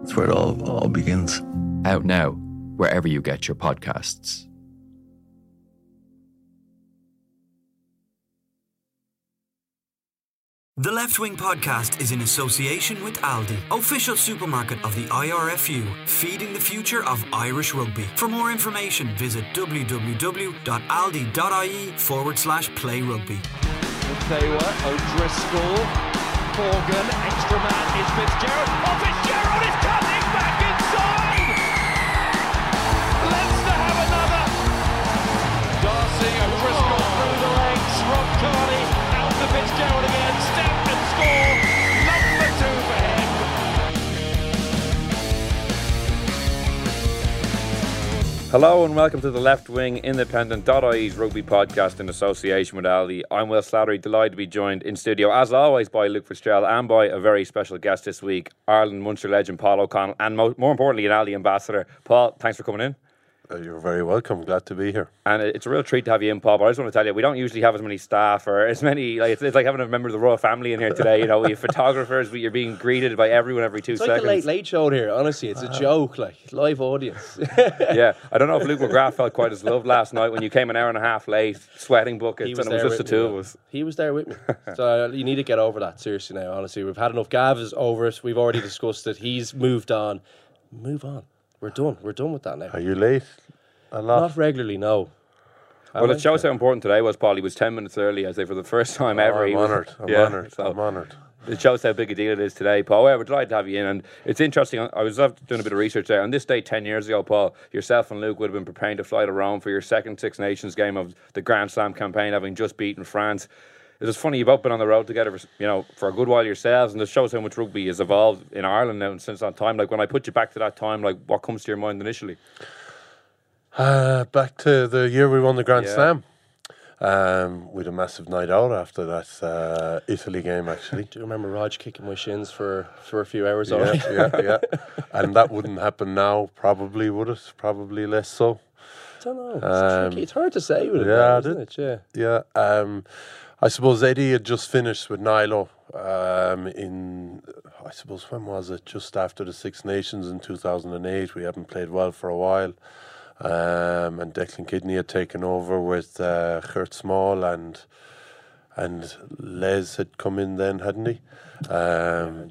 that's where it all, all begins. Out now, wherever you get your podcasts. The Left Wing Podcast is in association with Aldi, official supermarket of the IRFU, feeding the future of Irish rugby. For more information, visit www.aldi.ie forward slash play rugby. They were O'Driscoll, Morgan, extra man is Fitzgerald. Oh, Fitzgerald is cutting back inside! Leinster have another! D'Arcy, O'Driscoll through the legs, Rob Kearney out to Fitzgerald again, step Hello and welcome to the Left Wing Independent.ie's rugby podcast in association with Aldi. I'm Will Slattery, delighted to be joined in studio as always by Luke Fitzgerald and by a very special guest this week, Ireland Munster legend Paul O'Connell, and mo- more importantly, an Aldi ambassador. Paul, thanks for coming in. Uh, You're very welcome. Glad to be here. And it's a real treat to have you in, Paul. But I just want to tell you, we don't usually have as many staff or as many. Like it's, it's like having a member of the royal family in here today. You know, we have photographers. We, you're being greeted by everyone every two It's like seconds. a late late show here. Honestly, it's a joke. Like live audience. yeah, I don't know if Luke McGrath felt quite as loved last night when you came an hour and a half late, sweating buckets, and it was just the two me, of us. He was there with me. So uh, you need to get over that seriously now. Honestly, we've had enough. Gav is over it. We've already discussed it. He's moved on. Move on. We're done. We're done with that now. Are you late? A lot. Not regularly, no. Well, it shows how important today was, Paul. He was 10 minutes early, I say, for the first time Oh, ever. I'm honoured. I'm Yeah, honoured. so I'm honoured. It shows how big a deal it is today, Paul. Well, we're delighted to have you in. And it's interesting. I was up doing a bit of research there. On this day 10 years ago, Paul, yourself and Luke would have been preparing to fly to Rome for your second Six Nations game of the Grand Slam campaign, having just beaten France. It was funny, you've both been on the road together for, you know, for a good while yourselves, and it shows how much rugby has evolved in Ireland now since that time. Like, when I put you back to that time, like, what comes to your mind initially? Uh, back to the year we won the Grand Yeah. Slam. Um, we had a massive night out after that uh, Italy game, actually. Do you remember Rog kicking my shins for, for a few hours? yeah, already? yeah, yeah. And that wouldn't happen now, probably, would it? Probably less so. I don't know. It's Um, tricky. It's hard to say with it, yeah, now, I isn't did. it? Yeah. Yeah. Um, I suppose Eddie had just finished with Nilo um, in, I suppose, when was it? Just after the Six Nations in 2008. We hadn't played well for a while. Um, and Declan Kidney had taken over with uh, Gert Smal and and Les had come in then, hadn't he? Um,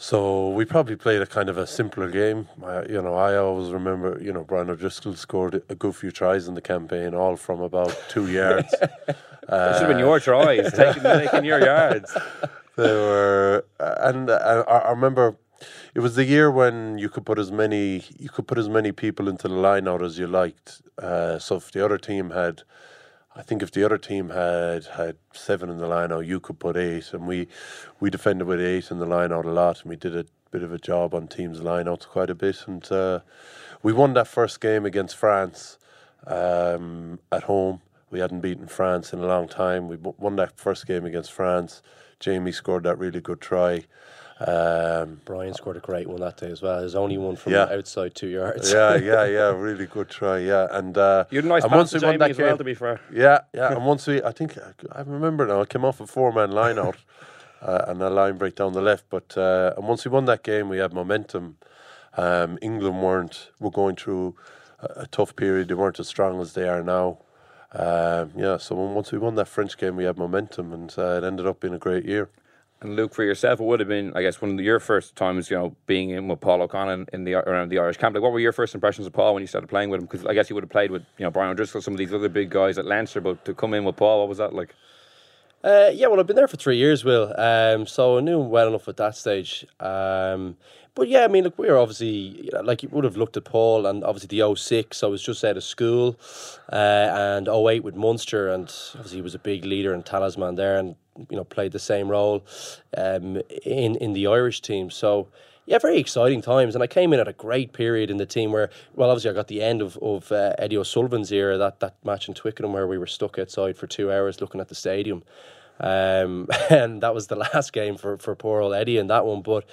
so we probably played a kind of a simpler game. I, you know, I always remember, you know, Brian O'Driscoll scored a good few tries in the campaign, all from about two yards. It should have been your tries, taking, taking your yards. they were, and uh, I, I remember it was the year when you could put as many you could put as many people into the line out as you liked. Uh, so if the other team had, I think if the other team had had seven in the line out, you could put eight, and we we defended with eight in the line out a lot, and we did a bit of a job on teams' line outs quite a bit, and uh, we won that first game against France um, at home. We hadn't beaten France in a long time. We won that first game against France. Jamie scored that really good try. Um, Brian scored a great one that day as well. There's only one from Yeah. outside two yards. yeah, yeah, yeah, really good try. Yeah, and uh, You had a nice and pass to we won Jamie as well, to be fair. Yeah, yeah, and once we, I think I remember now. I came off a four-man line out, uh, and a line break down the left. But uh, and once we won that game, we had momentum. Um, England weren't were going through a, a tough period. They weren't as strong as they are now. Um, yeah, so once we won that French game, we had momentum, and uh, it ended up being a great year. And Luke, for yourself, it would have been, I guess, one of your first times, you know, being in with Paul O'Connell in the around the Irish camp. Like, what were your first impressions of Paul when you started playing with him? Because I guess you would have played with, you know, Brian O'Driscoll, some of these other big guys at Leinster, but to come in with Paul, what was that like? Uh, yeah, well, I've been there for three years, Will. Um, so I knew him well enough at that stage. Um, but yeah, I mean, look, we were obviously, you know, like you would have looked at Paul and obviously the 06, I was just out of school, uh, and 08 with Munster, and obviously he was a big leader and talisman there, and you know played the same role um, in in the Irish team. So yeah, very exciting times. And I came in at a great period in the team where, well, obviously I got the end of, of uh, Eddie O'Sullivan's era, that, that match in Twickenham where we were stuck outside for two hours looking at the stadium. Um, and that was the last game for, for poor old Eddie in that one. But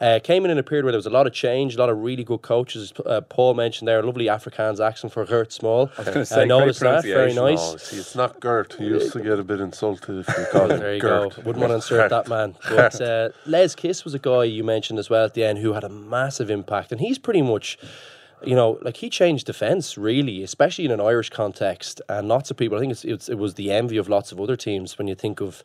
uh, came in in a period where there was a lot of change, a lot of really good coaches. Uh, Paul mentioned there, a lovely Afrikaans accent for Gert Smal. I was going to say, I noticed that, very nice. No, see, it's not Gert. He used to get a bit insulted if you called him There you Gert. go. Wouldn't want to insert that man. But uh, Les Kiss was a guy you mentioned as well at the end who had a massive impact, and he's pretty much. You know, like he changed defence really, especially in an Irish context, and lots of people. I think it's, it's it was the envy of lots of other teams when you think of,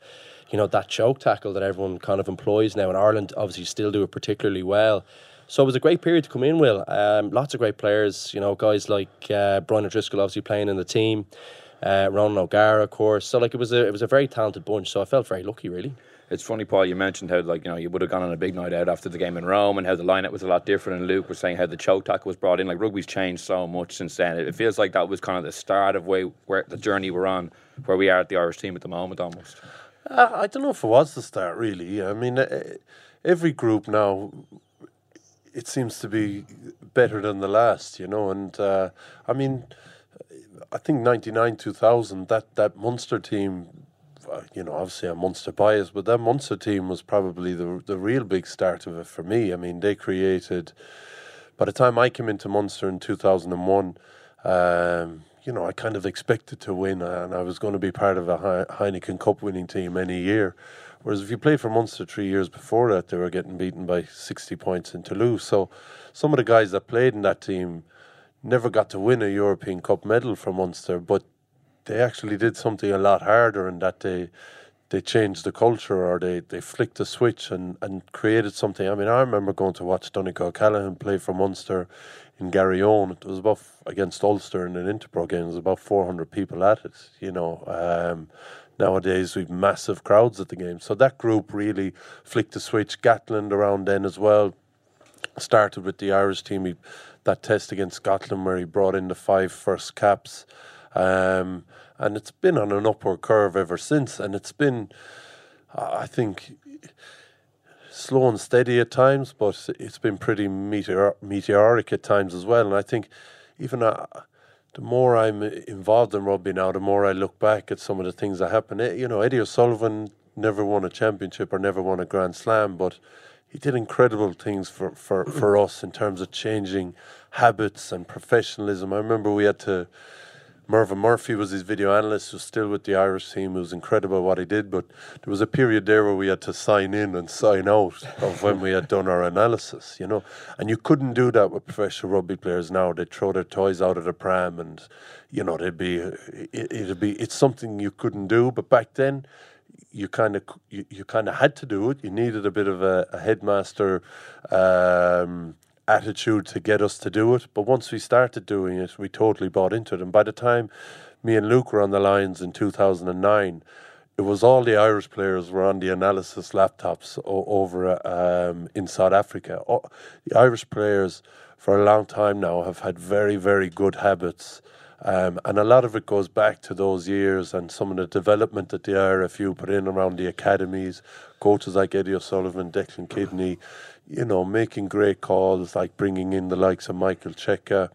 you know, that choke tackle that everyone kind of employs now. in Ireland obviously still do it particularly well. So it was a great period to come in. Will um, lots of great players. You know, guys like uh, Brian O'Driscoll obviously playing in the team, uh, Ronan O'Gara, of course. So like it was a it was a very talented bunch. So I felt very lucky, really. It's funny, Paul. You mentioned how like you know you would have gone on a big night out after the game in Rome, and how the lineup was a lot different. And Luke was saying how the choke tackle was brought in. Like rugby's changed so much since then. It feels like that was kind of the start of way where the journey we're on, where we are at the Irish team at the moment, almost. Uh, I don't know if it was the start, really. I mean, uh, every group now, it seems to be better than the last, you know. And uh, I mean, I think 99, 2000, that, that Munster team, uh, you know, obviously a Munster bias, but that Munster team was probably the, the real big start of it for me. I mean, they created, by the time I came into Munster in 2001, um, you know, I kind of expected to win, and I was going to be part of a Heineken Cup winning team any year. Whereas if you played for Munster three years before that, they were getting beaten by 60 points in Toulouse. So some of the guys that played in that team never got to win a European Cup medal for Munster, but they actually did something a lot harder in that they they changed the culture or they, they flicked the switch and, and created something. I mean, I remember going to watch Donncha O'Callaghan play for Munster in Garryowen. It was about against Ulster in an Interpro game. There was about 400 people at it, you know. Um, nowadays, we've massive crowds at the game. So that group really flicked the switch. Gatland around then as well started with the Irish team. He, that test against Scotland where he brought in the five first caps. Um, and it's been on an upward curve ever since. And it's been, I think, slow and steady at times, but it's been pretty meteor- meteoric at times as well. And I think even uh, the more I'm involved in rugby now, the more I look back at some of the things that happened. Eh, You know, Eddie O'Sullivan never won a championship or never won a Grand Slam, but he did incredible things for, for, for us in terms of changing habits and professionalism. I remember we had to. Mervyn Murphy was his video analyst, who's still with the Irish team. It was incredible what he did, but there was a period there where we had to sign in and sign out of when we had done our analysis, you know. And you couldn't do that with professional rugby players now. They'd throw their toys out of the pram, and you know they'd be, it, it'd be, it's something you couldn't do. But back then, you kind of you, you kind of had to do it. You needed a bit of a, a headmaster um, attitude to get us to do it. But once we started doing it, we totally bought into it. And by the time me and Luke were on the lines in two thousand and nine, it was all the Irish players were on the analysis laptops o- over um, in South Africa. The Irish players for a long time now have had very very good habits. Um, and a lot of it goes back to those years and some of the development that the IRFU put in around the academies, coaches like Eddie O'Sullivan, Declan Kidney, you know, making great calls like bringing in the likes of Michael Cheika,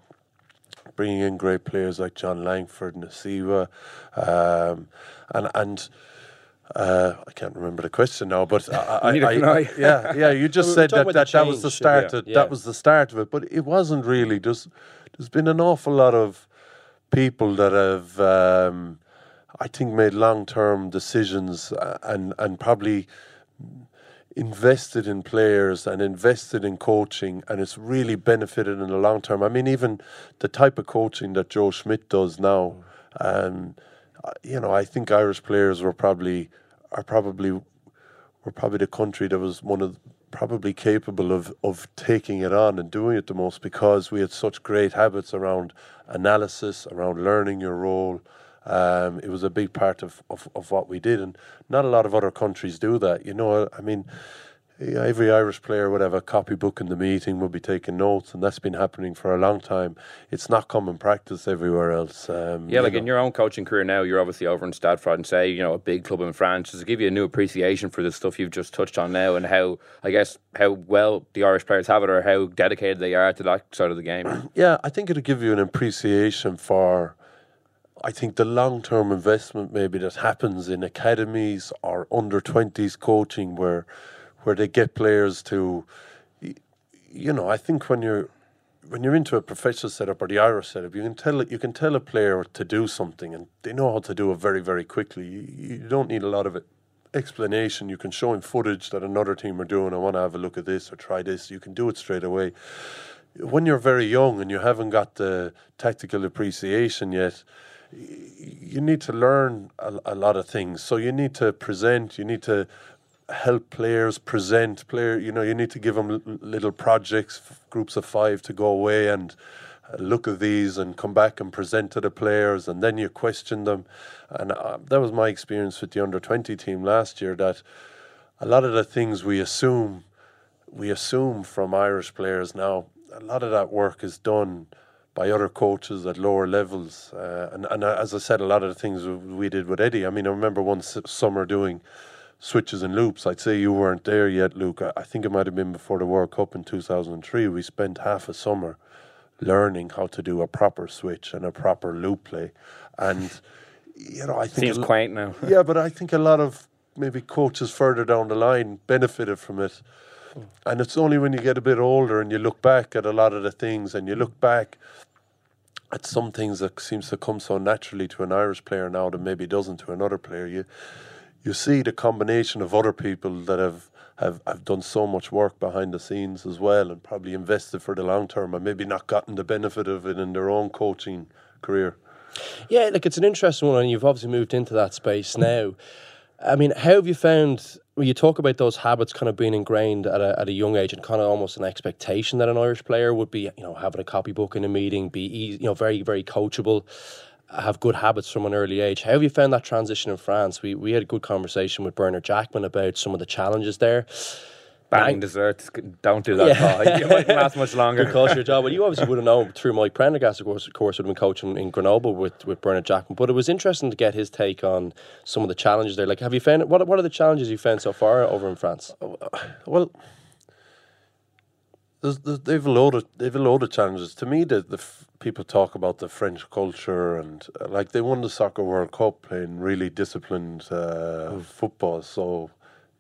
bringing in great players like John Langford, Nasiwa, um, and and uh, I can't remember the question now, but I, I, I. yeah, yeah, you just said that, that that was the start. yeah. Of, Yeah. That was the start of it, but it wasn't really. There's there's been an awful lot of people that have, um, I think, made long term decisions uh, and and probably invested in players and invested in coaching, and it's really benefited in the long term. I mean, even the type of coaching that Joe Schmidt does now, um, uh, you know, I think Irish players were probably are probably we're probably the country that was one of probably capable of of taking it on and doing it the most because we had such great habits around analysis, around learning your role. Um, it was a big part of, of, of what we did, and not a lot of other countries do that. You know, I mean, every Irish player would have a copybook in the meeting, would be taking notes, and that's been happening for a long time. It's not common practice everywhere else. Um, Yeah, like know. in your own coaching career now, you're obviously over in Stade Francais, you know, a big club in France. Does it give you a new appreciation for the stuff you've just touched on now and how, I guess, how well the Irish players have it or how dedicated they are to that side of the game? Yeah, I think it'll give you an appreciation for, I think, the long term investment maybe that happens in academies or under 20s coaching where where they get players to, you know, I think when you're when you're into a professional setup or the Irish setup, you can tell you can tell a player to do something, and they know how to do it very, very quickly. You, you don't need a lot of it, explanation. You can show him footage that another team are doing. I want to have a look at this or try this. You can do it straight away. When you're very young and you haven't got the tactical appreciation yet, you need to learn a, a lot of things. So you need to present. You need to help players present player you know you need to give them little projects groups of five to go away and uh, look at these and come back and present to the players and then you question them and uh, that was my experience with the under 20 team last year that a lot of the things we assume we assume from Irish players now a lot of that work is done by other coaches at lower levels uh, and, and uh, as I said a lot of the things we did with Eddie I mean I remember one summer doing switches and loops. I'd say you weren't there yet, Luke. I- think it might have been before the World Cup in 2003. We spent half a summer learning how to do a proper switch and a proper loop play. And, you know, I think. Seems quaint now. yeah, but I think a lot of maybe coaches further down the line benefited from it. And it's only when you get a bit older and you look back at a lot of the things and you look back at some things that seems to come so naturally to an Irish player now that maybe doesn't to another player. You you see the combination of other people that have, have, have done so much work behind the scenes as well and probably invested for the long term and maybe not gotten the benefit of it in their own coaching career. Yeah, look, it's an interesting one, and you've obviously moved into that space now. I mean, how have you found when you talk about those habits kind of being ingrained at a, at a young age and kind of almost an expectation that an Irish player would be, you know, having a copybook in a meeting, be easy, you know, very, very coachable, have good habits from an early age. How have you found that transition in France? We, we had a good conversation with Bernard Jackman about some of the challenges there. Banning Bang. desserts, don't do that. Yeah. Paul. You mightn't last much longer. Good culture job. Well, you obviously would have known through Mike Prendergast, of course, of course, would have been coaching in Grenoble with, with Bernard Jackman. But it was interesting to get his take on some of the challenges there. Like, have you found what what are the challenges you found so far over in France? Well, there's, there's, they've a load of they've a load of challenges. To me, the, the f- people talk about the French culture and uh, like they won the soccer World Cup playing really disciplined uh, football. So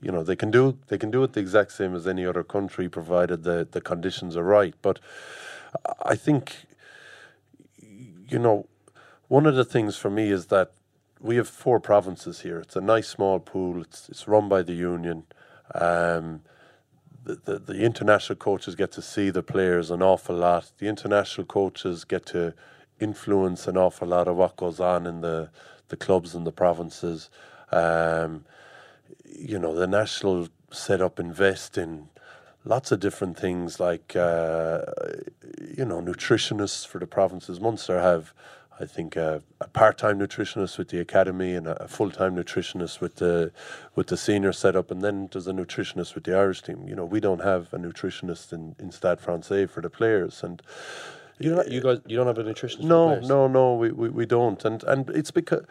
you know they can do they can do it the exact same as any other country, provided the the conditions are right. But I think you know one of the things for me is that we have four provinces here. It's a nice small pool. It's it's run by the union. Um, the, the, international coaches get to see the players an awful lot. The international coaches get to influence an awful lot of what goes on in the, the clubs and the provinces. Um, you know, the national set up invest in lots of different things like, uh, you know, nutritionists for the provinces. Munster have, I think, a, a part-time nutritionist with the academy and a, a full-time nutritionist with the with the senior setup, and then there's a nutritionist with the Irish team. You know, we don't have a nutritionist in, in Stade Francais for the players, and You don't, you guys, you don't have a nutritionist. no, no, no, we, we, we don't, and and it's because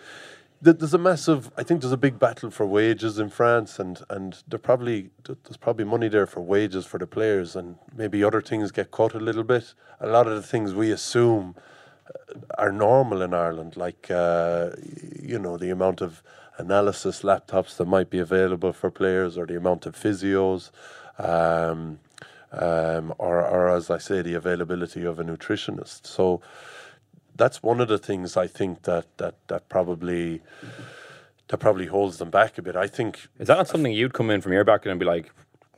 there's a massive. I think there's a big battle for wages in France, and and there probably there's probably money there for wages for the players, and maybe other things get cut a little bit. A lot of the things we assume uh, are normal in Ireland, like uh, you know the amount of analysis laptops that might be available for players, or the amount of physios. Um, um, or, or as I say, the availability of a nutritionist. So that's one of the things I think that that that probably that probably holds them back a bit. I think Is that not something you'd come in from your background and be like,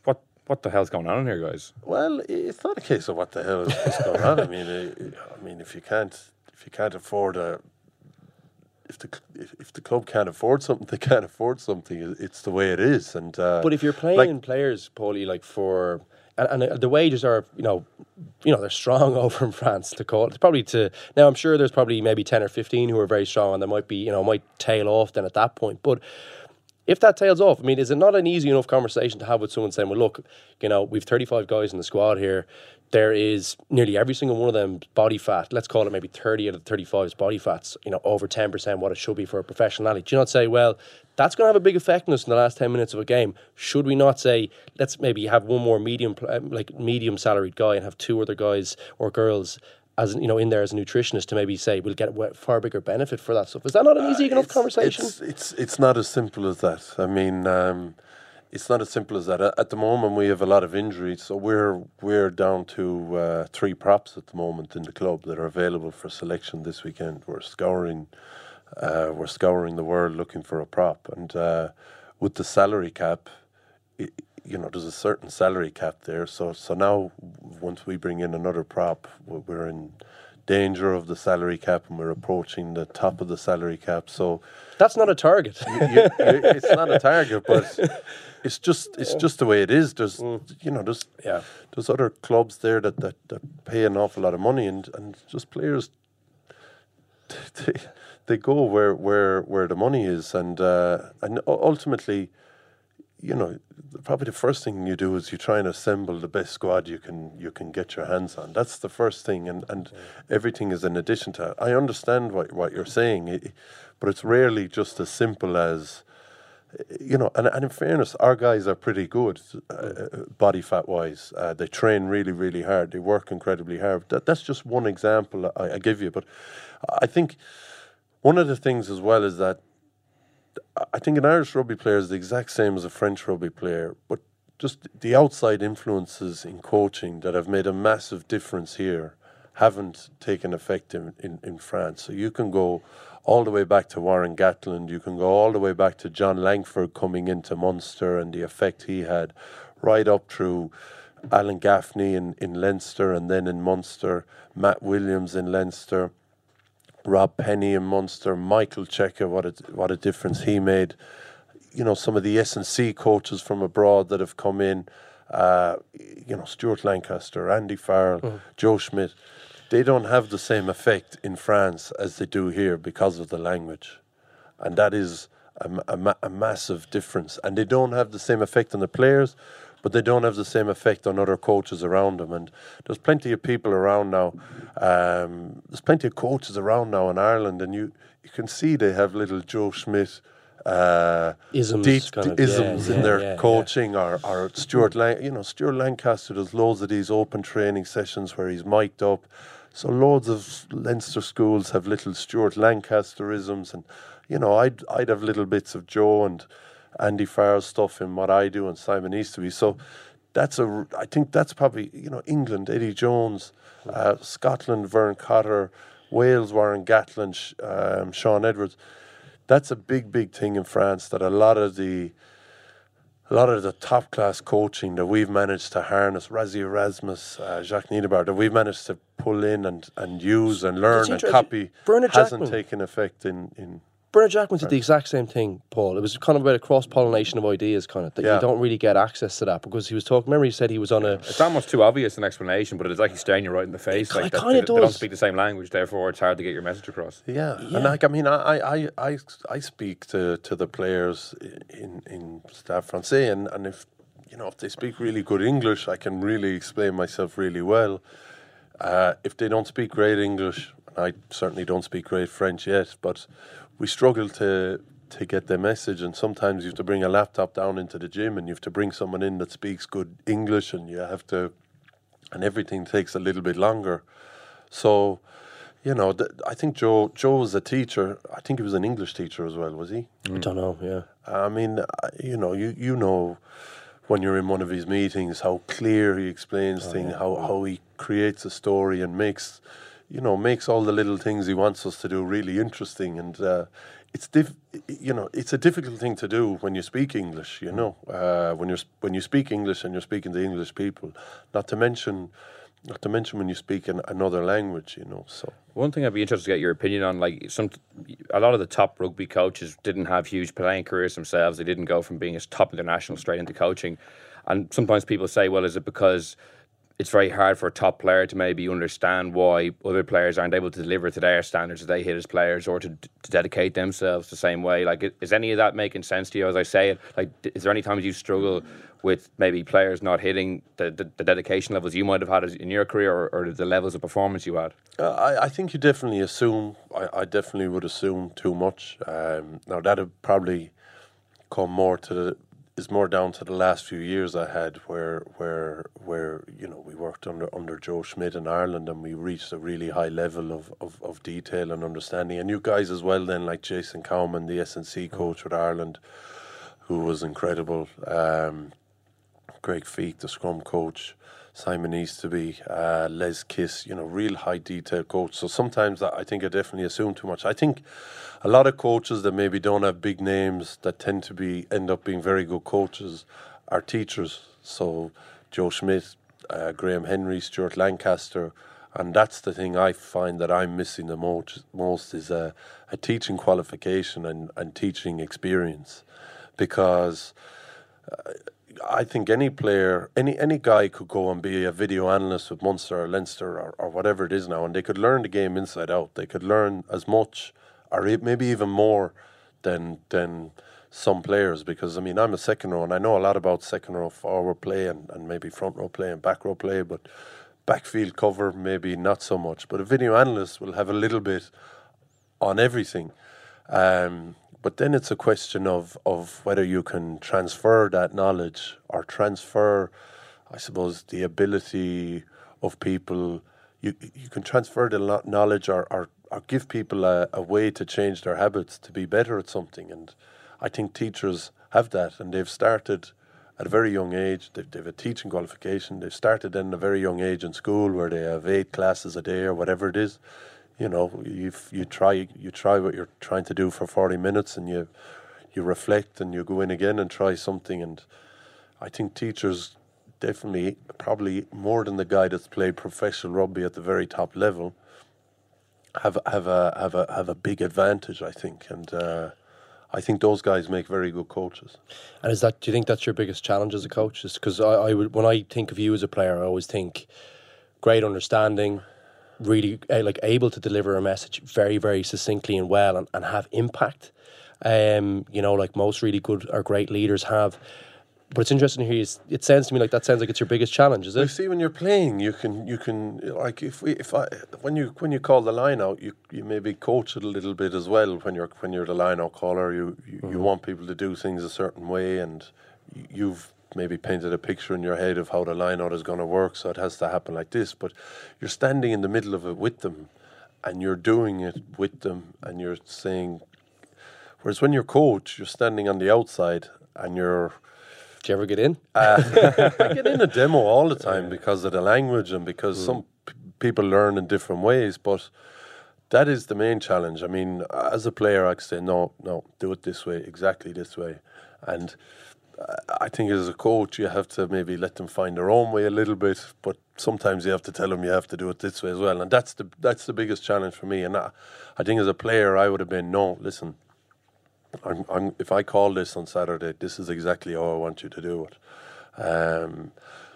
what what the hell's going on in here, guys? Well, it's not a case of what the hell is going on. I mean, uh, I mean, if you can't if you can't afford a if the if, if the club can't afford something, they can't afford something. It's the way it is. And uh, But if you're playing like- players, Paulie, like for and, and uh, the wages are, you know, you know they're strong over in France to call. It's probably to now. I'm sure there's probably maybe ten or fifteen who are very strong, and there might be, you know, might tail off then at that point. But if that tails off, I mean, is it not an easy enough conversation to have with someone saying, "Well, look, you know, we've 35 guys in the squad here. There is nearly every single one of them body fat. Let's call it maybe 30 out of the 35 is body fats. You know, over 10 percent what it should be for a professional athlete. Do you not say, well, that's going to have a big effect on us in the last 10 minutes of a game? Should we not say, let's maybe have one more medium, um, like medium salaried guy, and have two other guys or girls?" As you know, in there as a nutritionist to maybe say we'll get a far bigger benefit for that stuff. Is that not an easy enough it's, conversation? It's, it's it's not as simple as that. I mean, um, it's not as simple as that. At, the moment, we have a lot of injuries, so we're we're down to uh, three props at the moment in the club that are available for selection this weekend. We're scouring, uh, we're scouring the world looking for a prop, and uh, with the salary cap. i you know, there's a certain salary cap there. So, so now, once we bring in another prop, we're- in danger of the salary cap, and we're approaching the top of the salary cap. So, That's not a target. you, you, it's not a target, but it's just it's just the way it is. There's you know there's Yeah. there's other clubs there that, that, that pay an awful lot of money, and, and just players they, they go where where where the money is, and uh, and ultimately, you know, probably the first thing you do is you try and assemble the best squad you can you can get your hands on. That's the first thing, and, and everything is in addition to. That. I understand what what you're saying, i- but it's rarely just as simple as. You know, and, and in fairness, our guys are pretty good, uh, body fat wise. Uh, they train really, really hard. They work incredibly hard. That, that's just one example I, I give you. But I think one of the things as well is that I think an Irish rugby player is the exact same as a French rugby player, but just the outside influences in coaching that have made a massive difference here haven't taken effect in, in, in France. So you can go all the way back to Warren Gatland, you can go all the way back to John Langford coming into Munster and the effect he had, right up through Alan Gaffney in, in Leinster and then in Munster, Matt Williams in Leinster. Rob Penney in Munster, Michael Cheika, what a what a difference he made. You know, some of the S and C coaches from abroad that have come in, uh, you know, Stuart Lancaster, Andy Farrell, Joe Schmidt, they don't have the same effect in France as they do here because of the language, and that is a, a, a massive difference. And they don't have the same effect on the players, but they don't have the same effect on other coaches around them. And there's plenty of people around now. Um, there's plenty of coaches around now in Ireland, and you you can see they have little Joe Schmidt. Uh, Isms deep kind of, yeah, isms in yeah, their yeah, yeah. coaching, or, or Stuart, Lang- you know, Stuart Lancaster does loads of these open training sessions where he's mic'd up. So loads of Leinster schools have little Stuart Lancasterisms, and you know, I'd I'd have little bits of Joe and Andy Farrell's stuff in what I do and Simon Easterby. So that's a I think that's probably you know England Eddie Jones, uh, Scotland Vern Cotter, Wales Warren Gatland, Sh- um, Shaun Edwards. That's a big big thing in France that a lot of the a lot of the top class coaching that we've managed to harness, Rassie Erasmus, uh, Jacques Nienaber, that we've managed to pull in and, and use and learn and copy Bernard hasn't Jackman. taken effect in, in Bernard Jackman did the exact same thing, Paul. It was kind of about a cross pollination of ideas, kind of that Yeah. you don't really get access to that because he was talking. Remember, he said he was on a. It's almost too obvious an explanation, but it's like he's staring you right in the face. It like that, kinda they, they don't speak the same language, therefore it's hard to get your message across. Yeah, and like I mean, I I, I, I speak to, to the players in in Stade Francais, and, and if you know if they speak really good English, I can really explain myself really well. Uh, if they don't speak great English, I certainly don't speak great French yet, but we struggle to to get the message, and sometimes you have to bring a laptop down into the gym, and you have to bring someone in that speaks good English, and you have to, and everything takes a little bit longer. So, you know, th- I think Joe Joe was a teacher. I think he was an English teacher as well, was he? I don't know. Yeah. I mean, you know, you you know when you're in one of his meetings how clear he explains oh, things, how how he creates a story and makes, you know, makes all the little things he wants us to do really interesting and. Uh, it's you know, it's a difficult thing to do when you speak English. You know, uh, when you're when you speak English and you're speaking to English people. Not to mention, not to mention when you speak an, another language, you know. So One thing I'd be interested to get your opinion on, like some, a lot of the top rugby coaches didn't have huge playing careers themselves. They didn't go from being a top international straight into coaching, and sometimes people say, well, is it because it's very hard for a top player to maybe understand why other players aren't able to deliver to their standards that they hit as players, or to, to dedicate themselves the same way? Like, is any of that making sense to you as I say it? Like, is there any times you struggle with maybe players not hitting the, the, the dedication levels you might have had in your career, or, or the levels of performance you had? Uh, I, I think you definitely assume. I, I definitely would assume too much. Um, now that'd probably come more to the is more down to the last few years I had, where where where you know we worked under under Joe Schmidt in Ireland, and we reached a really high level of, of, of detail and understanding. And you guys as well, then like Jason Cowman, the SNC coach with Ireland, who was incredible. Um, Greg Feek, the scrum coach, Simon Easterby, uh, Les Kiss, you know, real high detail coach. So sometimes I think I definitely assume too much. I think a lot of coaches that maybe don't have big names that tend to be end up being very good coaches are teachers. So Joe Schmidt, uh, Graham Henry, Stuart Lancaster, and that's the thing I find that I'm missing the most. Most is a, a teaching qualification and, and teaching experience, because I think any player, any any guy could go and be a video analyst with Munster or Leinster or, or whatever it is now, and they could learn the game inside out. They could learn as much, or maybe even more, than than some players. Because I mean, I'm a second row, and I know a lot about second row forward play and, and maybe front row play and back row play, but backfield cover maybe not so much. But a video analyst will have a little bit on everything. Um, but then it's a question of, of whether you can transfer that knowledge or transfer, I suppose, the ability of people. You, you can transfer the knowledge or, or, or give people a, a way to change their habits to be better at something. And I think teachers have that and they've started at a very young age. They've, they've a teaching qualification. They've started in a very young age in school where they have eight classes a day or whatever it is you know you you try you try what you're trying to do for 40 minutes and you you reflect and you go in again and try something and I think teachers definitely probably more than the guy that's played professional rugby at the very top level have have a have a have a big advantage I think and uh, I think those guys make very good coaches. And is that? Do you think that's your biggest challenge as a coach? Because I, I when I think of you as a player, I always think great understanding, really uh, like able to deliver a message very, very succinctly and well, and, and have impact. Um, you know, like most really good or great leaders have. But it's interesting to hear. you- It sounds to me like that sounds like it's your biggest challenge, is You it? see, when you're playing, you can you can like if we if I when you when you call the line out, you you maybe coach it a little bit as well. When you're when you're the line out caller, you you, you want people to do things a certain way, and you've maybe painted a picture in your head of how the line out is going to work. So it has to happen like this. But you're standing in the middle of it with them, and you're doing it with them, and you're saying. Whereas when you're coach, you're standing on the outside, and you're Do you ever get in? uh, I get in a demo all the time because of the language and because Mm. some p- people learn in different ways. But that is the main challenge. I mean, as a player, I can say, no, no, do it this way, exactly this way. And I think as a coach, you have to maybe let them find their own way a little bit, but sometimes you have to tell them you have to do it this way as well. And that's the that's the biggest challenge for me. And I, I think as a player, I would have been, no, listen, I'm, I'm, if I call this on Saturday, this is exactly how I want you to do it. Um,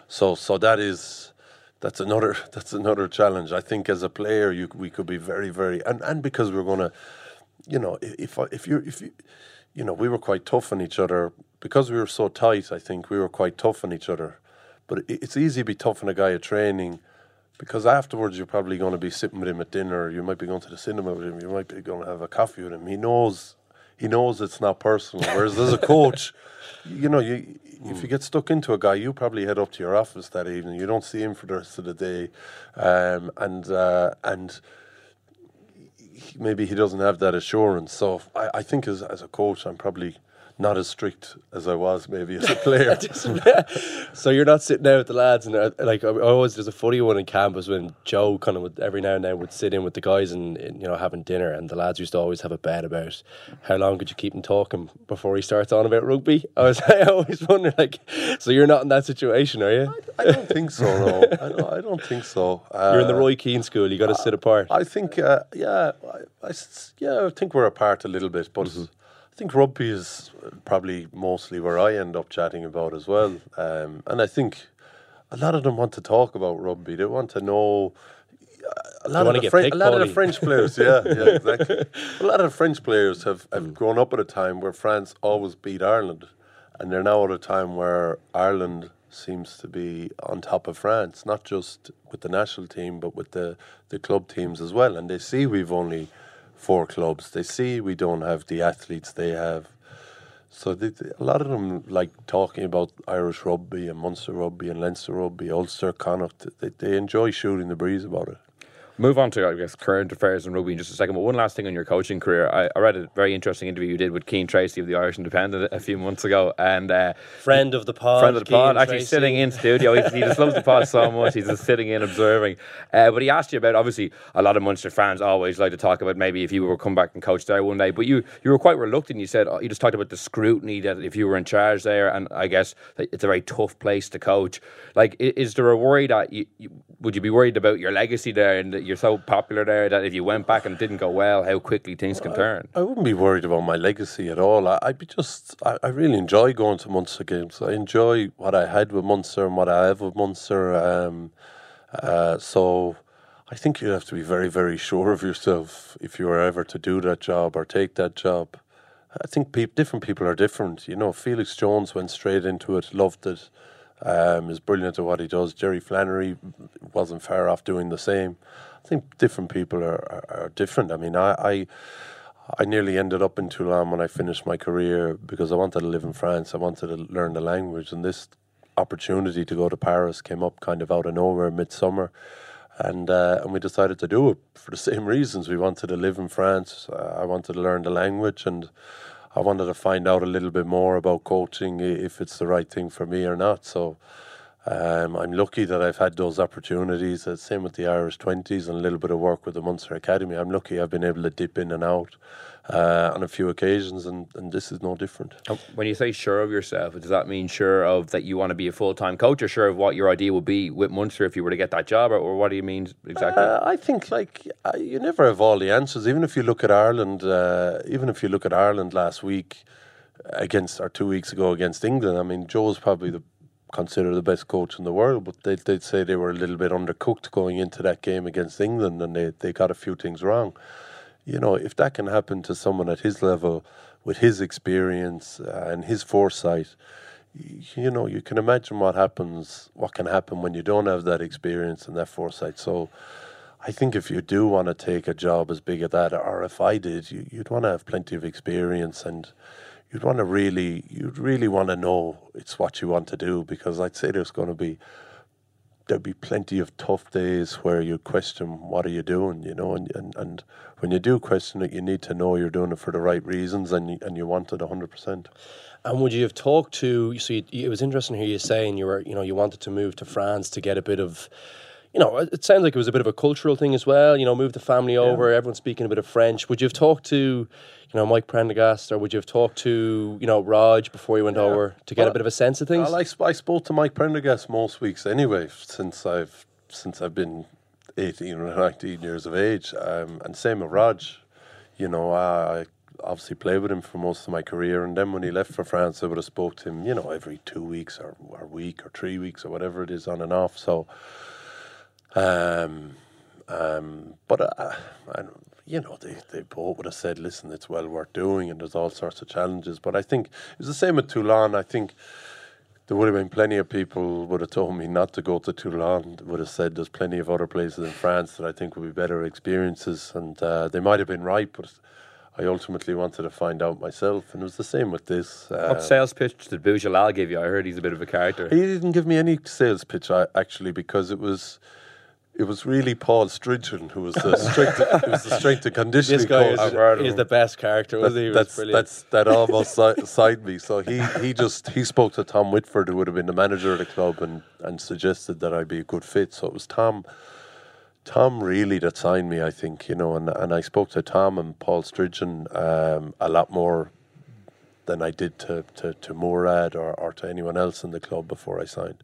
so, so that is that's another that's another challenge. I think as a player, you we could be very very and, and because we're gonna, you know, if if you if you, you know, we were quite tough on each other because we were so tight. I think we were quite tough on each other. But it's easy to be tough on a guy at training. Because afterwards, you're probably going to be sitting with him at dinner. You might be going to the cinema with him. You might be going to have a coffee with him. He knows he knows it's not personal. Whereas as a coach, you know, you if you get stuck into a guy, you probably head up to your office that evening. You don't see him for the rest of the day, um, and uh, and maybe he doesn't have that assurance. So I, I think as as a coach, I'm probably not as strict as I was maybe as a player. so you're not sitting there with the lads and uh, like I always there's a funny one in campus when Joe kind of would every now and then would sit in with the guys and, and, you know having dinner and the lads used to always have a bet about how long could you keep him talking before he starts on about rugby. I was I always wonder like so you're not in that situation are you? I, I don't think so. No, I don't, I don't think so. Uh, you're in the Roy Keane school. You got to uh, sit apart. I think uh, yeah, I, I, yeah, I think we're apart a little bit, but. Mm-hmm. I think rugby is probably mostly where I end up chatting about as well. Um, and I think a lot of them want to talk about rugby. They want to know. A lot, of the, a lot of the French players, yeah, yeah, exactly. a lot of the French players have, have mm. grown up at a time where France always beat Ireland, and they're now at a time where Ireland seems to be on top of France, not just with the national team, but with the, the club teams as well. And they see we've only four clubs. They see we don't have the athletes they have. So they, a lot of them like talking about Irish rugby and Munster rugby and Leinster rugby, Ulster, Connacht. They, they enjoy shooting the breeze about it move on to I guess current affairs in rugby in just a second. But one last thing on your coaching career, I, I read a very interesting interview you did with Cian Tracey of the Irish Independent a few months ago, and uh, friend of the pod, friend of the pod, actually sitting in studio. he just loves the pod so much. He's just sitting in observing. Uh, but he asked you about obviously a lot of Munster fans always like to talk about maybe if you were come back and coach there one day, but you you were quite reluctant. You said you just talked about the scrutiny that if you were in charge there, and I guess it's a very tough place to coach. Like, is there a worry that you, would you be worried about your legacy there and you're so popular there that if you went back and it didn't go well, how quickly things can turn? I, I wouldn't be worried about my legacy at all. I, would be just, I, I, really enjoy going to Munster games. I enjoy what I had with Munster and what I have with Munster. Um, uh, so I think you have to be very, very sure of yourself if you are ever to do that job or take that job. I think pe- different people are different. You know, Felix Jones went straight into it, loved it um, is brilliant at what he does. Jerry Flannery wasn't far off doing the same. I think different people are, are, are different. I mean, I, I, I nearly ended up in Toulon when I finished my career because I wanted to live in France. I wanted to learn the language, and this opportunity to go to Paris came up kind of out of nowhere midsummer. And uh, and we decided to do it for the same reasons. We wanted to live in France. Uh, I wanted to learn the language, and I wanted to find out a little bit more about coaching, if it's the right thing for me or not. So um, I'm lucky that I've had those opportunities. Uh, same with the Irish 20s and a little bit of work with the Munster Academy. I'm lucky I've been able to dip in and out uh, on a few occasions, and, and this is no different. When you say sure of yourself, does that mean sure of that you want to be a full time coach, or sure of what your idea would be with Munster if you were to get that job, or, or what do you mean exactly? Uh, I think like uh, you never have all the answers. Even if you look at Ireland, uh, even if you look at Ireland last week against or two weeks ago against England, I mean Joe's probably the considered the best coach in the world, but they, they'd say they were a little bit undercooked going into that game against England, and they, they got a few things wrong you know, if that can happen to someone at his level with his experience uh, and his foresight, you know, you can imagine what happens, what can happen when you don't have that experience and that foresight. So, I think if you do want to take a job as big as that, or if I did, you, would want to have plenty of experience and you'd want to really, you'd really want to know it's what you want to do because I'd say there's going to be there'll be plenty of tough days where you question what are you doing, you know, and, and, and when you do question it, you need to know you're doing it for the right reasons and you, and you want it 100%. And would you have talked to, so you, it was interesting here you saying you were, you know, you wanted to move to France to get a bit of, you know, it sounds like it was a bit of a cultural thing as well, you know, move the family over, yeah. everyone speaking a bit of French. Would you have talked to, you know, Mike Prendergast, or would you have talked to, you know, Rog before you went yeah. over to get a bit of a sense of things? I, I spoke to Mike Prendergast most weeks anyway, since I've since I've been 18 or 19 years of age. Um, and same with Rog. You know, I obviously played with him for most of my career. And then when he left for France, I would have spoke to him, you know, every two weeks or, or a week or three weeks or whatever it is on and off. So, um, um, but uh, I, you know, they, they both would have said, listen, it's well worth doing and there's all sorts of challenges. But I think it's the same with Toulon. I think there would have been plenty of people would have told me not to go to Toulon. Would have said there's plenty of other places in France that I think would be better experiences, and uh, they might have been right, but I ultimately wanted to find out myself, and it was the same with this. Uh, what sales pitch did Boudjellal give you? I heard he's a bit of a character. He didn't give me any sales pitch, actually, because it was it was really Paul Stridgeon who was the strength, was the strength and conditioning This guy coach. is, I've heard of is him. the best character, That- he? That's brilliant. that's that almost si- side me. So he he just he spoke to Tom Whitford, who would have been the manager of the club, and and suggested that I'd be a good fit. So it was Tom. Tom really that signed me, I think, you know, and, and I spoke to Tom and Paul Stridgeon um, a lot more than I did to, to, to Mourad or, or to anyone else in the club before I signed.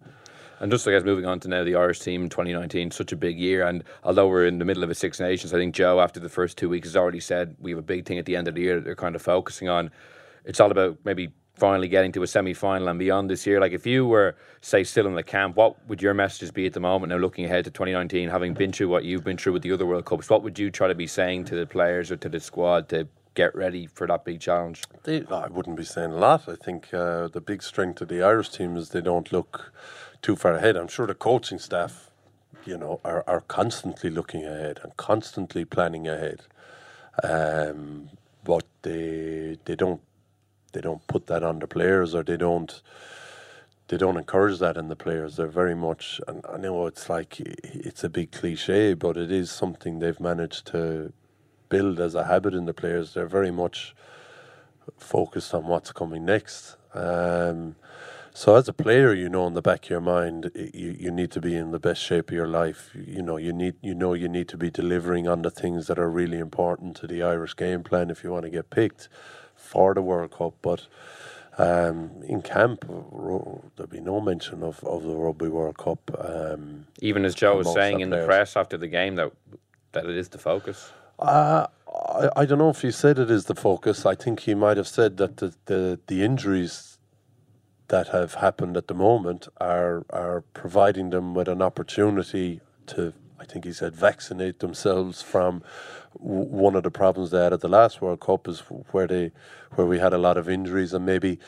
And just I guess moving on to now the Irish team 2019, such a big year. And although we're in the middle of a Six Nations, I think Joe, after the first two weeks, has already said we have a big thing at the end of the year that they're kind of focusing on. It's all about maybe finally getting to a semi final and beyond this year. Like if you were, say, still in the camp, what would your messages be at the moment now looking ahead to 2019, having been through what you've been through with the other World Cups? What would you try to be saying to the players or to the squad to get ready for that big challenge? They, I wouldn't be saying a lot. I think uh, the big strength of the Irish team is they don't look too far ahead. I'm sure the coaching staff, you know, are, are constantly looking ahead and constantly planning ahead. Um, but they they don't they don't put that on the players or they don't they don't encourage that in the players. They're very much, and I know it's like it's a big cliche, but it is something they've managed to build as a habit in the players. They're very much focused on what's coming next. Um, so as a player, you know in the back of your mind, you, you need to be in the best shape of your life. You know you need you know you need to be delivering on the things that are really important to the Irish game plan if you want to get picked for the World Cup. But um, in camp, there'll be no mention of, of the Rugby World Cup. Um, Even as Joe was saying in the press after the game that that it is the focus. Uh, I, I don't know if he said it is the focus. I think he might have said that the, the, the injuries that have happened at the moment are are providing them with an opportunity to, I think he said, vaccinate themselves from w- one of the problems they had at the last World Cup is where they where we had a lot of injuries and maybe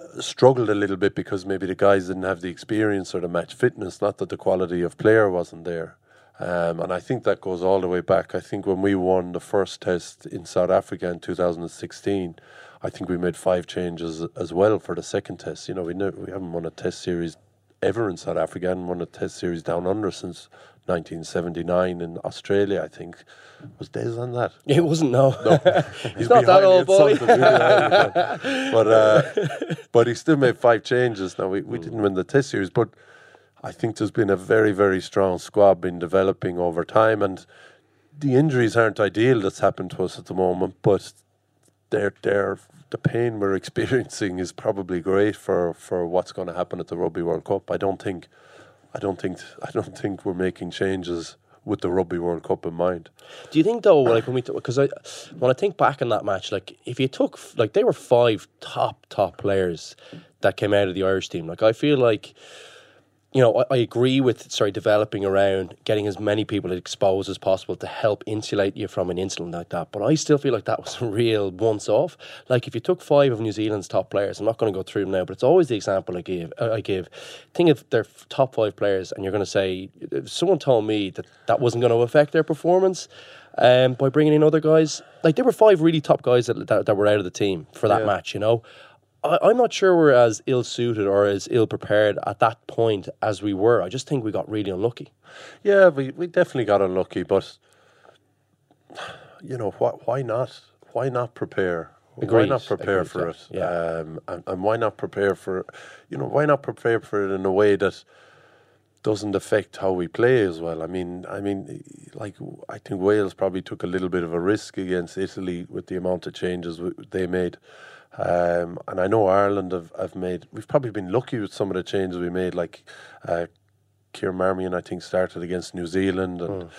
uh, struggled a little bit because maybe the guys didn't have the experience or the match fitness. Not that the quality of player wasn't there. Um, and I think that goes all the way back. I think when we won the first test in South Africa in 2016, I think we made five changes as well for the second test. You know, we know, we haven't won a test series ever in South Africa and won a test series down under since 1979 in Australia. I think was days on that. it wasn't no. He's He's not that old boy. at something really early, but but, uh, but he still made five changes. Now we, we didn't win the Test series, but I think there's been a very very strong squad been developing over time, and the injuries aren't ideal that's happened to us at the moment, but they're they're the pain we're experiencing is probably great for, for what's going to happen at the Rugby World Cup. I don't think, I don't think, I don't think we're making changes with the Rugby World Cup in mind. Do you think though, like when we, because I, when I think back on that match, like if you took, like they were five top top players that came out of the Irish team. Like I feel like, you know, I, I agree with sorry developing around getting as many people exposed as possible to help insulate you from an incident like that. But I still feel like that was a real once off. Like if you took five of New Zealand's top players, I'm not going to go through them now, but it's always the example I give. uh, I give. Think of their top five players, and you're going to say, if someone told me that that wasn't going to affect their performance. Um, by bringing in other guys, like there were five really top guys that, that, that were out of the team for that Yeah. match, you know. I, I'm not sure we're as ill suited or as ill prepared at that point as we were. I just think we got really unlucky. Yeah, we, we definitely got unlucky, but you know why why not why not prepare? Why not prepare agreed, for yeah, it? yeah. Um, and, and why not prepare for you know why not prepare for it in a way that doesn't affect how we play as well. I mean, I mean, like I think Wales probably took a little bit of a risk against Italy with the amount of changes they made, um, and I know Ireland have, have made. We've probably been lucky with some of the changes we made, like. Uh, Kieran Marmion, I think, started against New Zealand, and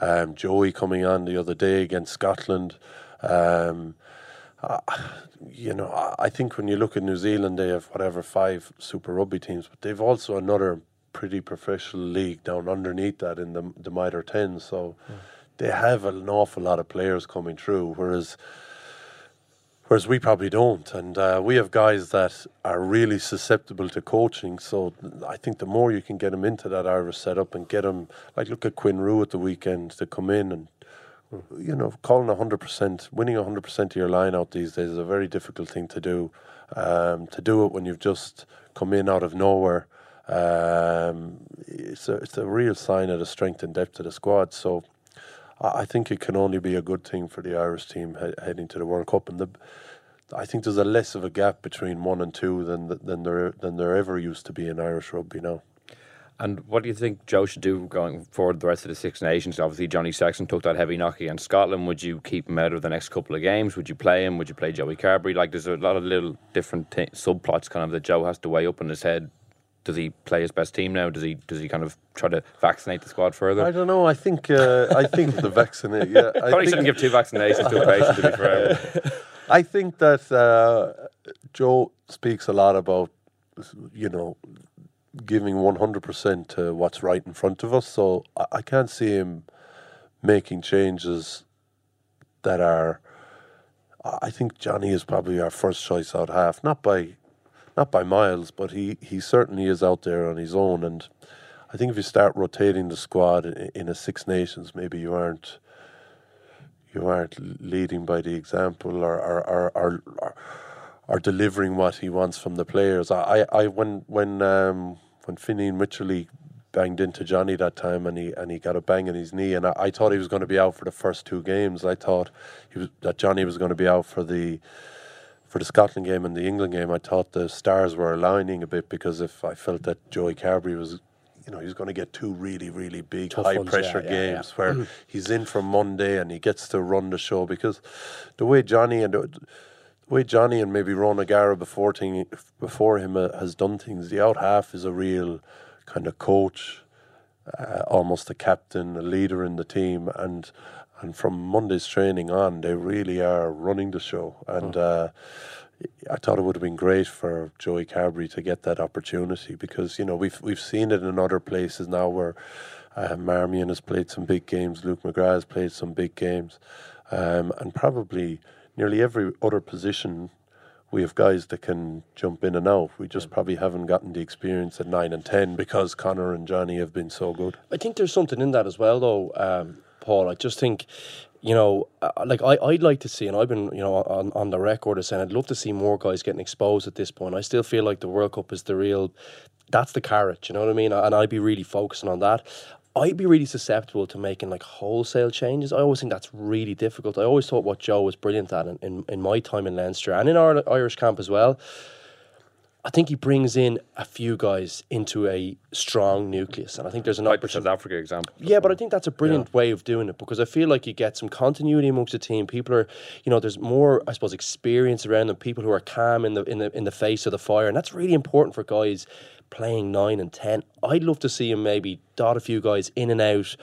um, Joey coming on the other day against Scotland. Um, uh, you know, I think when you look at New Zealand, they have whatever five Super Rugby teams, but they've also another pretty professional league down underneath that in the the Mitre Ten. So they have an awful lot of players coming through, whereas whereas we probably don't. And uh, we have guys that are really susceptible to coaching. So I think the more you can get them into that Irish setup and get them, like look at Quinn Roux at the weekend to come in and. You know, calling hundred percent, winning hundred percent of your line out these days is a very difficult thing to do. Um, to do it when you've just come in out of nowhere, Um, it's a it's a real sign of the strength and depth of the squad. So I, think it can only be a good thing for the Irish team he- heading to the World Cup. And the I think there's a less of a gap between one and two than than there than there ever used to be in Irish rugby now. And what do you think Joe should do going forward the rest of the Six Nations? Obviously, Johnny Sexton took that heavy knock against Scotland. Would you keep him out of the next couple of games? Would you play him? Would you play Joey Carbery? Like, there's a lot of little different t- subplots kind of that Joe has to weigh up in his head. Does he play his best team now? Does he does he kind of try to vaccinate the squad further? I don't know. I think uh, I think the vaccinate. Yeah, I Probably think, shouldn't give two vaccinations to a patient. To be fair, I think that uh, Joe speaks a lot about you know giving one hundred percent to what's right in front of us. So I, I can't see him making changes that are. I think Johnny is probably our first choice out half, not by not by miles, but he, he certainly is out there on his own. And I think if you start rotating the squad in, a Six Nations, maybe you aren't you aren't leading by the example or or, or, or, or, or delivering what he wants from the players. I, I, I when when um, when Finian Mitchell banged into Johnny that time and he and he got a bang in his knee and I, I thought he was going to be out for the first two games. I thought he was that Johnny was going to be out for the for the Scotland game and the England game, I thought the stars were aligning a bit because if I felt that Joey Carbery was, you know, he's going to get two really, really big, Tough high ones, pressure yeah, yeah, games yeah. where he's in from Monday and he gets to run the show because the way Johnny and the way Johnny and maybe Ron O'Gara before thing, before him uh, has done things, the out half is a real kind of coach, uh, almost a captain, a leader in the team, and and from Monday's training on, they really are running the show. And uh, I thought it would have been great for Joey Carbery to get that opportunity because you know we've we've seen it in other places now where uh, Marmion has played some big games, Luke McGrath has played some big games, um, and probably nearly every other position we have guys that can jump in and out. We just probably haven't gotten the experience at nine and ten because Conor and Johnny have been so good. I think there's something in that as well, though, um, Paul. I just think, you know, uh, like I, I'd like to see, and I've been, you know, on, on the record as saying I'd love to see more guys getting exposed at this point. I still feel like the World Cup is the real, that's the carrot, you know what I mean? And I'd be really focusing on that. I'd be really susceptible to making like wholesale changes. I always think that's really difficult. I always thought what Joe was brilliant at in, in, in my time in Leinster and in our Irish camp as well. I think he brings in a few guys into a strong nucleus, and I think there's an like opportunity. South Africa example. Yeah, but I think that's a brilliant way of doing it because I feel like you get some continuity amongst the team. People are, you know, there's more, I suppose, experience around them. People who are calm in the in the in the face of the fire, and that's really important for guys playing nine and ten. I'd love to see him maybe dot a few guys in and out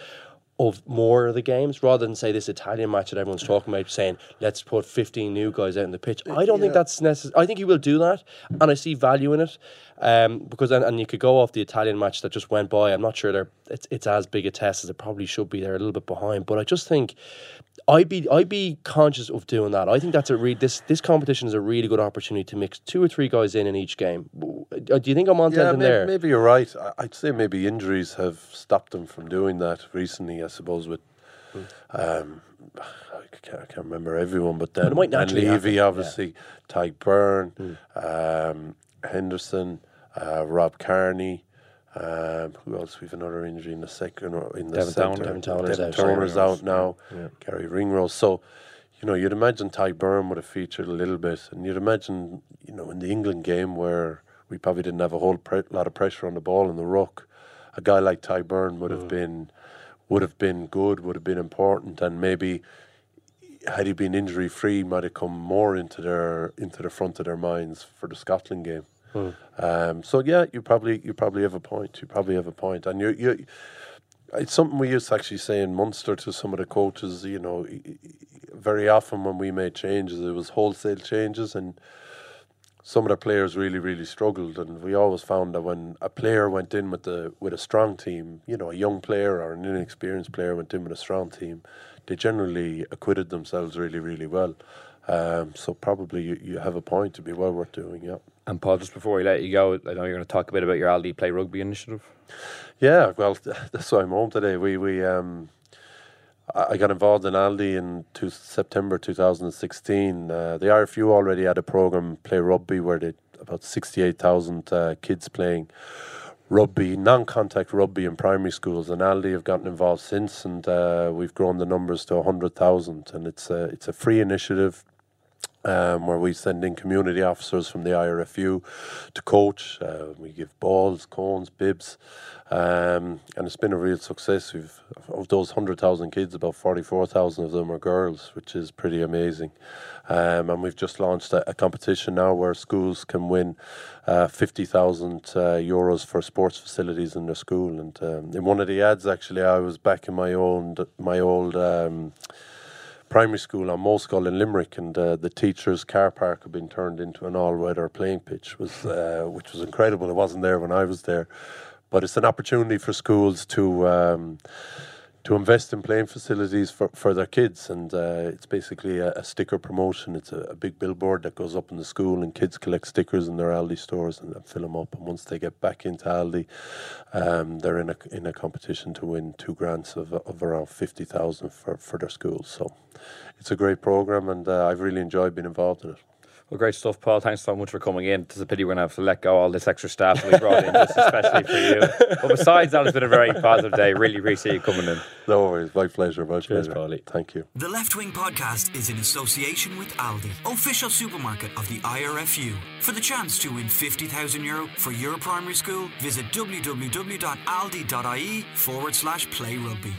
of more of the games rather than say this Italian match that everyone's talking about, saying let's put 15 new guys out in the pitch. I don't think that's necessary. I think he will do that, and I see value in it. Um, because and, and you could go off the Italian match that just went by. I'm not sure they're it's it's as big a test as it probably should be. They're a little bit behind, but I just think I'd be I'd be conscious of doing that. I think that's a re- this this competition is a really good opportunity to mix two or three guys in in each game. Uh, Do you think I'm on Yeah, maybe, there? maybe you're right. I'd say maybe injuries have stopped them from doing that recently. I suppose with, um, I can't, I can't remember everyone, but then it might Levy, happen, yeah. obviously, Tadhg Beirne, um, Henderson, uh, Rob Kearney. Um, who else? We've another injury in the second or in the Devin centre. Toner. Devin Devin out. Out now. Garry Ringrose. So, you know, you'd imagine Tadhg Beirne would have featured a little bit, and you'd imagine, you know, in the England game where we probably didn't have a whole pre- lot of pressure on the ball in the ruck, a guy like Tadhg Beirne would have been would have been good, would have been important, and maybe had he been injury free, might have come more into their into the front of their minds for the Scotland game. Um, so yeah, you probably you probably have a point. You probably have a point, and you you. It's something we used to actually say in Munster to some of the coaches. You know, very often when we made changes, it was wholesale changes, and some of the players really, really struggled. And we always found that when a player went in with the with a strong team, you know, a young player or an inexperienced player went in with a strong team, they generally acquitted themselves really, really well. Um, so probably you, you have a point to be well worth doing. Yeah. And Paul, just before we let you go, I know you're going to talk a bit about your Aldi Play Rugby initiative. Yeah, well, that's why I'm home today. We we um, I got involved in Aldi in two, September 2016. Uh, the RFU already had a program, Play Rugby, where they about 68,000 uh, kids playing rugby, non-contact rugby in primary schools, and Aldi have gotten involved since, and uh, we've grown the numbers to hundred thousand, and it's a it's a free initiative. Um, where we send in community officers from the IRFU to coach. Uh, we give balls, cones, bibs, um, and it's been a real success. We've of those hundred thousand kids, about forty four thousand of them are girls, which is pretty amazing. Um, and we've just launched a, a, competition now where schools can win uh, fifty thousand uh, euros for sports facilities in their school. And um, in one of the ads, actually, I was back in my own my old um, primary school on Moscow in Limerick, and uh, the teachers' car park had been turned into an all-weather playing pitch, was uh, which was incredible. It wasn't there when I was there, but it's an opportunity for schools to. Um, to invest in playing facilities for, for their kids. And uh, it's basically a, a, sticker promotion. It's a, a, big billboard that goes up in the school, and kids collect stickers in their Aldi stores and, fill them up. And once they get back into Aldi, um, they're in a in a competition to win two grants of, of around fifty thousand for for their schools. So it's a great program, and uh, I've really enjoyed being involved in it. Well, great stuff, Paul. Thanks so much for coming in. It's a pity we're going to have to let go all this extra staff that we brought in, just especially for you. But besides that, it's been a very positive day. Really appreciate you coming in. No worries. My pleasure. My Cheers, pleasure. Paulie. Thank you. The Left Wing podcast is in association with Aldi, official supermarket of the IRFU. For the chance to win 50,000 euro for your primary school, visit www.aldi.ie forward slash play rugby.